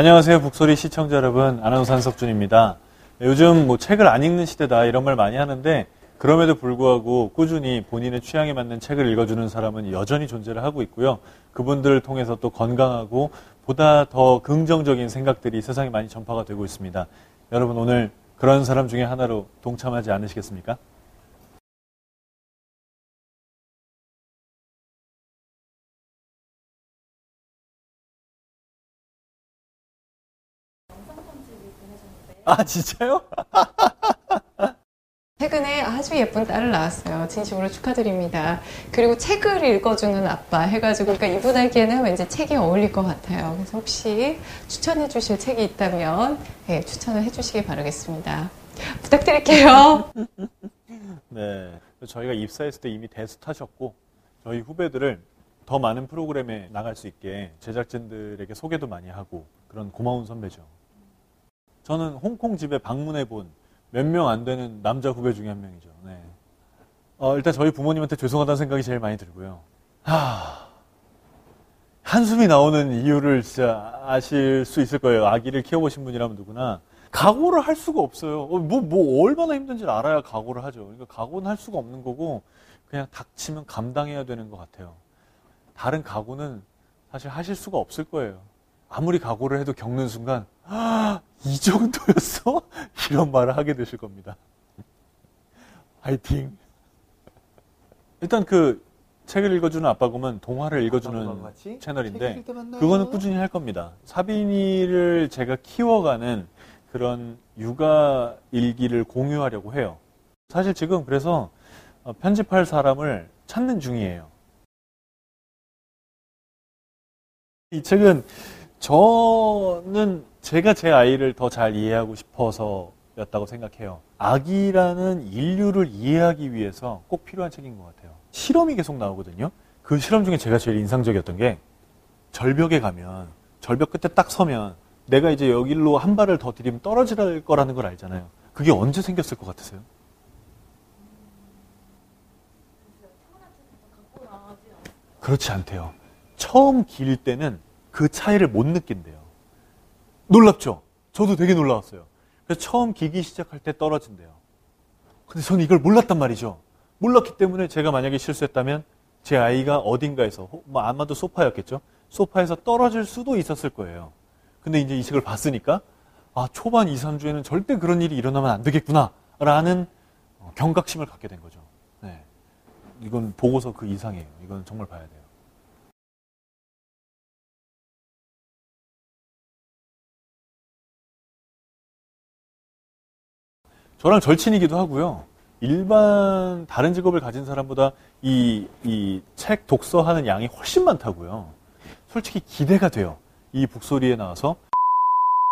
안녕하세요. 북소리 시청자 여러분. 아나운서 한석준입니다. 요즘 뭐 책을 안 읽는 시대다 이런 말 많이 하는데 그럼에도 불구하고 꾸준히 본인의 취향에 맞는 책을 읽어주는 사람은 여전히 존재를 하고 있고요. 그분들을 통해서 또 건강하고 보다 더 긍정적인 생각들이 세상에 많이 전파가 되고 있습니다. 여러분 오늘 그런 사람 중에 하나로 동참하지 않으시겠습니까? 아 진짜요? 최근에 아주 예쁜 딸을 낳았어요. 진심으로 축하드립니다. 그리고 책을 읽어주는 아빠 해가지고, 그러니까 이분에게는 왠지 책이 어울릴 것 같아요. 그래서 혹시 추천해 주실 책이 있다면, 네, 추천을 해 주시기 바라겠습니다. 부탁드릴게요. 네. 저희가 입사했을 때 이미 대스타셨고, 저희 후배들을 더 많은 프로그램에 나갈 수 있게 제작진들에게 소개도 많이 하고, 그런 고마운 선배죠. 저는 홍콩 집에 방문해 본 몇 명 안 되는 남자 후배 중에 한 명이죠. 네. 어, 일단 저희 부모님한테 죄송하다는 생각이 제일 많이 들고요. 하... 한숨이 나오는 이유를 진짜 아실 수 있을 거예요. 아기를 키워보신 분이라면 누구나. 각오를 할 수가 없어요. 어, 뭐, 뭐, 얼마나 힘든지를 알아야 각오를 하죠. 그러니까 각오는 할 수가 없는 거고, 그냥 닥치면 감당해야 되는 것 같아요. 다른 각오는 사실 하실 수가 없을 거예요. 아무리 각오를 해도 겪는 순간, 아, 이 정도였어? 이런 말을 하게 되실 겁니다. 화이팅. 일단 그 책을 읽어주는 아빠곰은 동화를 읽어주는 채널인데 그거는 꾸준히 할 겁니다. 사빈이를 제가 키워가는 그런 육아 일기를 공유하려고 해요. 사실 지금 그래서 어, 편집할 사람을 찾는 중이에요. 이 책은 저는 제가 제 아이를 더 잘 이해하고 싶어서였다고 생각해요. 아기라는 인류를 이해하기 위해서 꼭 필요한 책인 것 같아요. 실험이 계속 나오거든요. 그 실험 중에 제가 제일 인상적이었던 게 절벽에 가면 절벽 끝에 딱 서면 내가 이제 여기로 한 발을 더 들이면 떨어질 거라는 걸 알잖아요. 그게 언제 생겼을 것 같으세요? 그렇지 않대요. 처음 길 때는 그 차이를 못 느낀대요. 놀랍죠? 저도 되게 놀라웠어요. 그래서 처음 기기 시작할 때 떨어진대요. 근데 저는 이걸 몰랐단 말이죠. 몰랐기 때문에 제가 만약에 실수했다면 제 아이가 어딘가에서, 뭐 아마도 소파였겠죠? 소파에서 떨어질 수도 있었을 거예요. 근데 이제 이 책을 봤으니까, 아, 초반 2, 3주에는 절대 그런 일이 일어나면 안 되겠구나. 라는 경각심을 갖게 된 거죠. 네. 이건 보고서 그 이상이에요. 이건 정말 봐야 돼요. 저랑 절친이기도 하고요. 일반 다른 직업을 가진 사람보다 이 이 책 독서하는 양이 훨씬 많다고요. 솔직히 기대가 돼요. 이 북소리에 나와서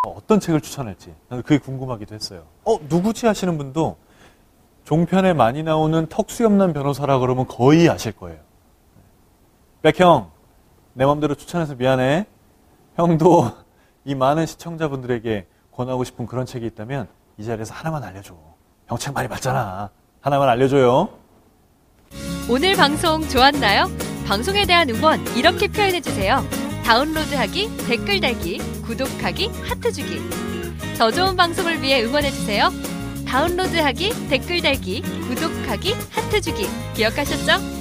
어떤 책을 추천할지 나는 그게 궁금하기도 했어요. 어 누구지 하시는 분도 종편에 많이 나오는 턱수염난 변호사라 그러면 거의 아실 거예요. 백형 내 맘대로 추천해서 미안해. 형도 이 많은 시청자분들에게 권하고 싶은 그런 책이 있다면 이 자리에서 하나만 알려줘. 형책 많이 봤잖아. 하나만 알려줘요. 오늘 방송 좋았나요? 방송에 대한 응원 이렇게 표현해주세요. 다운로드하기, 댓글 달기, 구독하기, 하트 주기. 더 좋은 방송을 위해 응원해주세요. 다운로드하기, 댓글 달기, 구독하기, 하트 주기. 기억하셨죠?